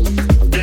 life.